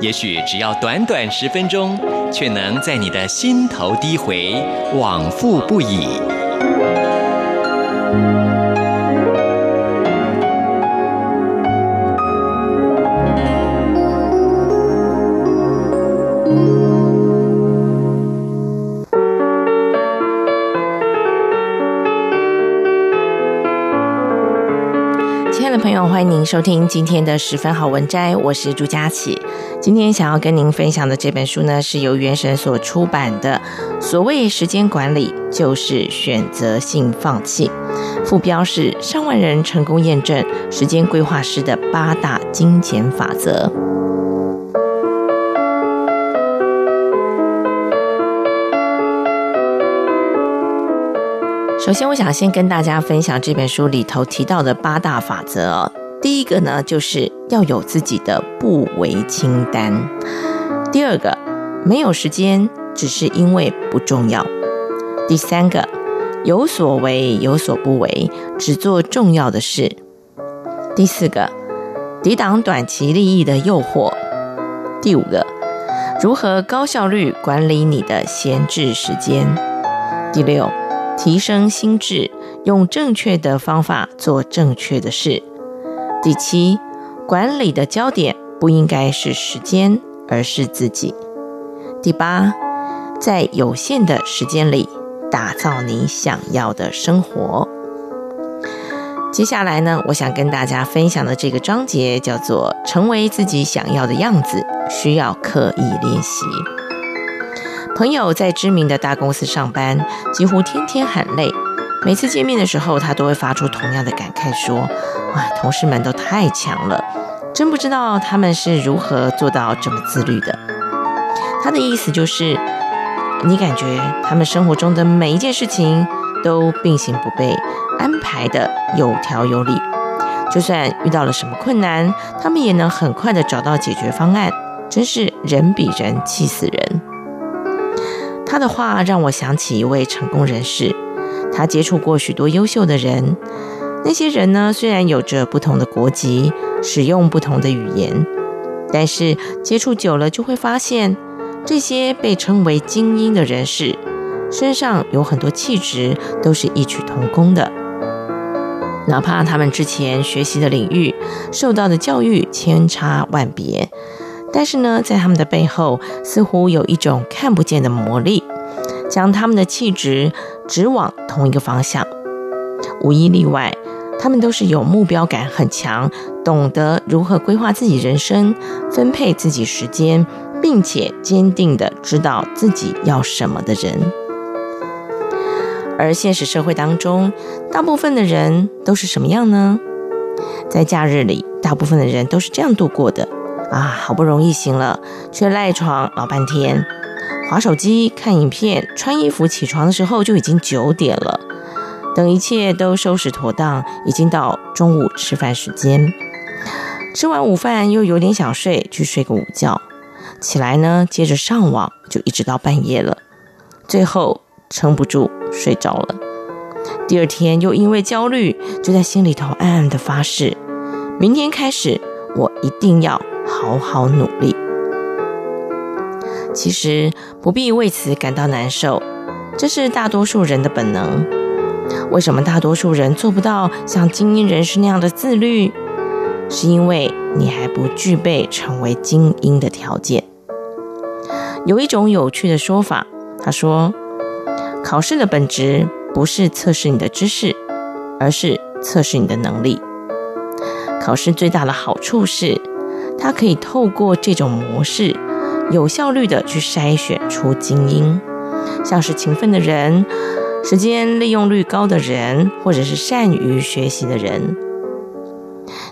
也许只要短短十分钟，却能在你的心头低回，往复不已。亲爱的朋友，欢迎您收听今天的十分好文摘，我是朱佳琪。今天想要跟您分享的这本书呢，是由原神所出版的《所谓时间管理，就是选择性放弃》，副标是“上万人成功验证时间规划师的八大金钱法则”。首先，我想先跟大家分享这本书里头提到的八大法则。第一个呢，就是要有自己的不为清单；第二个，没有时间只是因为不重要；第三个，有所为有所不为，只做重要的事；第四个，抵挡短期利益的诱惑；第五个，如何高效率管理你的闲置时间；第六，提升心智，用正确的方法做正确的事。第七，管理的焦点不应该是时间，而是自己。第八，在有限的时间里打造你想要的生活。接下来呢，我想跟大家分享的这个章节叫做“成为自己想要的样子，需要刻意练习”。朋友在知名的大公司上班，几乎天天喊累。每次见面的时候，他都会发出同样的感慨，说：“哇，同事们都太强了，真不知道他们是如何做到这么自律的。”他的意思就是，你感觉他们生活中的每一件事情都并行不悖，安排的有条有理。就算遇到了什么困难，他们也能很快的找到解决方案，真是人比人气死人。他的话让我想起一位成功人士，他接触过许多优秀的人，那些人呢，虽然有着不同的国籍，使用不同的语言，但是接触久了就会发现，这些被称为精英的人士身上有很多气质都是异曲同工的，哪怕他们之前学习的领域、受到的教育千差万别。但是呢，在他们的背后，似乎有一种看不见的魔力，将他们的气质直往同一个方向。无一例外，他们都是有目标感很强，懂得如何规划自己人生、分配自己时间，并且坚定地知道自己要什么的人。而现实社会当中，大部分的人都是什么样呢？在假日里，大部分的人都是这样度过的。啊，好不容易醒了，却赖床老半天，划手机、看影片、穿衣服，起床的时候就已经九点了。等一切都收拾妥当，已经到中午吃饭时间。吃完午饭又有点想睡，去睡个午觉。起来呢，接着上网，就一直到半夜了。最后撑不住睡着了。第二天又因为焦虑，就在心里头暗暗的发誓：明天开始，我一定要。好好努力。其实不必为此感到难受，这是大多数人的本能。为什么大多数人做不到像精英人士那样的自律？是因为你还不具备成为精英的条件。有一种有趣的说法，他说：考试的本质不是测试你的知识，而是测试你的能力。考试最大的好处是。他可以透过这种模式，有效率的去筛选出精英，像是勤奋的人、时间利用率高的人，或者是善于学习的人。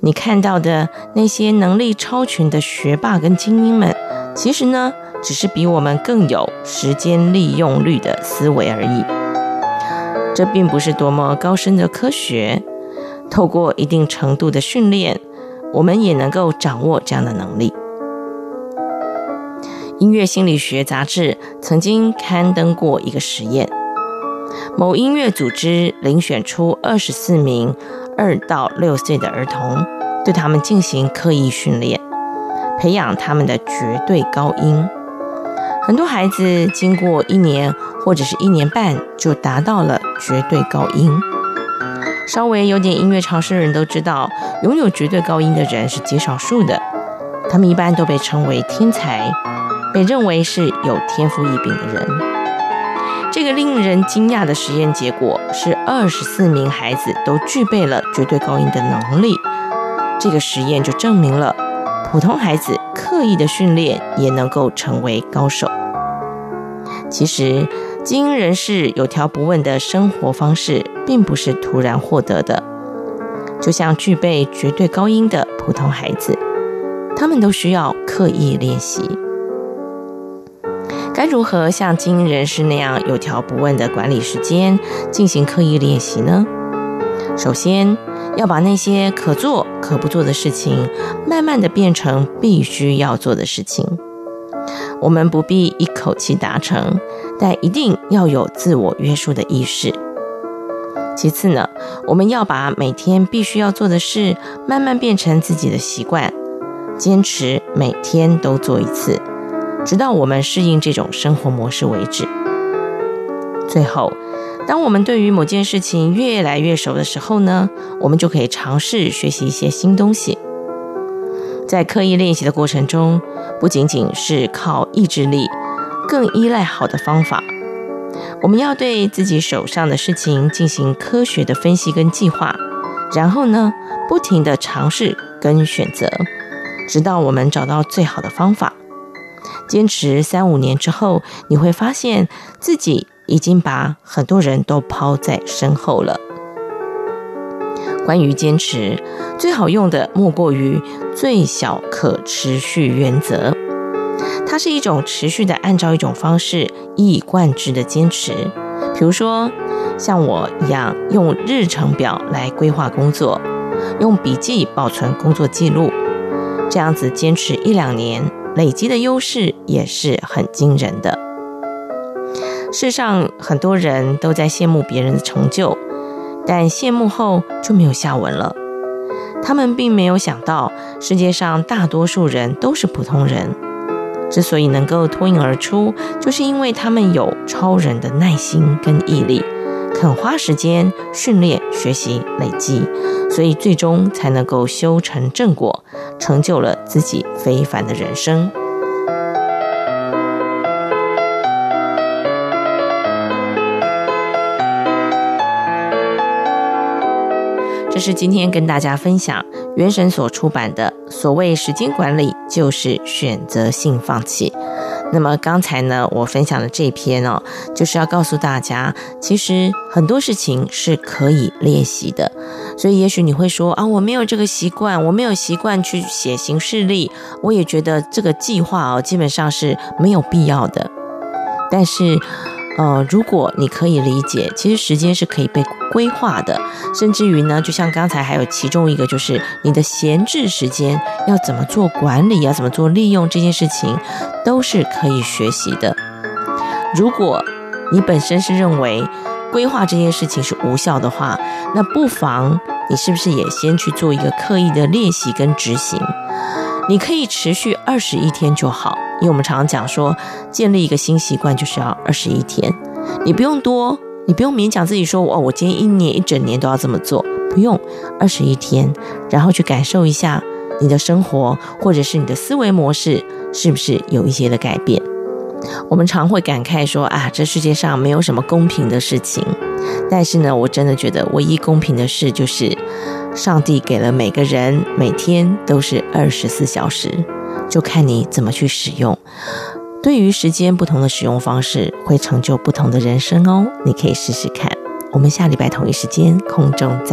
你看到的那些能力超群的学霸跟精英们，其实呢，只是比我们更有时间利用率的思维而已。这并不是多么高深的科学，透过一定程度的训练，我们也能够掌握这样的能力。音乐心理学杂志曾经刊登过一个实验：某音乐组织遴选出二十四名二到六岁的儿童，对他们进行刻意训练，培养他们的绝对高音。很多孩子经过一年或者是一年半，就达到了绝对高音。稍微有点音乐常识的人都知道，拥有绝对高音的人是极少数的，他们一般都被称为天才。被认为是有天赋异禀的人。这个令人惊讶的实验结果是，二十四名孩子都具备了绝对高音的能力。这个实验就证明了，普通孩子刻意的训练也能够成为高手。其实，精英人士有条不紊的生活方式，并不是突然获得的。就像具备绝对高音的普通孩子，他们都需要刻意练习。该如何像精英人士那样有条不紊地管理时间，进行刻意练习呢？首先，要把那些可做可不做的事情，慢慢地变成必须要做的事情。我们不必一口气达成，但一定要有自我约束的意识。其次呢，我们要把每天必须要做的事，慢慢变成自己的习惯，坚持每天都做一次。直到我们适应这种生活模式为止。最后，当我们对于某件事情越来越熟的时候呢，我们就可以尝试学习一些新东西。在刻意练习的过程中，不仅仅是靠意志力，更依赖好的方法。我们要对自己手上的事情进行科学的分析跟计划，然后呢，不停地尝试跟选择，直到我们找到最好的方法。坚持三五年之后，你会发现自己已经把很多人都抛在身后了。关于坚持，最好用的莫过于最小可持续原则。它是一种持续的按照一种方式一以贯之的坚持。比如说，像我一样用日程表来规划工作，用笔记保存工作记录，这样子坚持一两年。累积的优势也是很惊人的。世上很多人都在羡慕别人的成就，但谢幕后就没有下文了。他们并没有想到，世界上大多数人都是普通人，之所以能够脱颖而出，就是因为他们有超人的耐心跟毅力。肯花时间训练、学习、累积，所以最终才能够修成正果，成就了自己非凡的人生。这是今天跟大家分享原神所出版的《所谓时间管理，就是选择性放弃》。那么刚才呢，我分享的这篇哦，就是要告诉大家，其实很多事情是可以练习的。所以也许你会说啊，我没有这个习惯，我没有习惯去写行事历，我也觉得这个计划哦，基本上是没有必要的。但是。呃，如果你可以理解，其实时间是可以被规划的，甚至于呢，就像刚才还有其中一个，就是你的闲置时间要怎么做管理，要怎么做利用这件事情，都是可以学习的。如果你本身是认为规划这件事情是无效的话，那不妨你是不是也先去做一个刻意的练习跟执行？你可以持续二十一天就好。因为我们常常讲说，建立一个新习惯就是要二十一天，你不用多，你不用勉强自己说，哦，我今天一年一整年都要这么做，不用二十一天，然后去感受一下你的生活或者是你的思维模式是不是有一些的改变。我们常会感慨说，啊，这世界上没有什么公平的事情，但是呢，我真的觉得唯一公平的事就是，上帝给了每个人每天都是二十四小时。就看你怎么去使用。对于时间不同的使用方式，会成就不同的人生哦。你可以试试看。我们下礼拜同一时间空中再。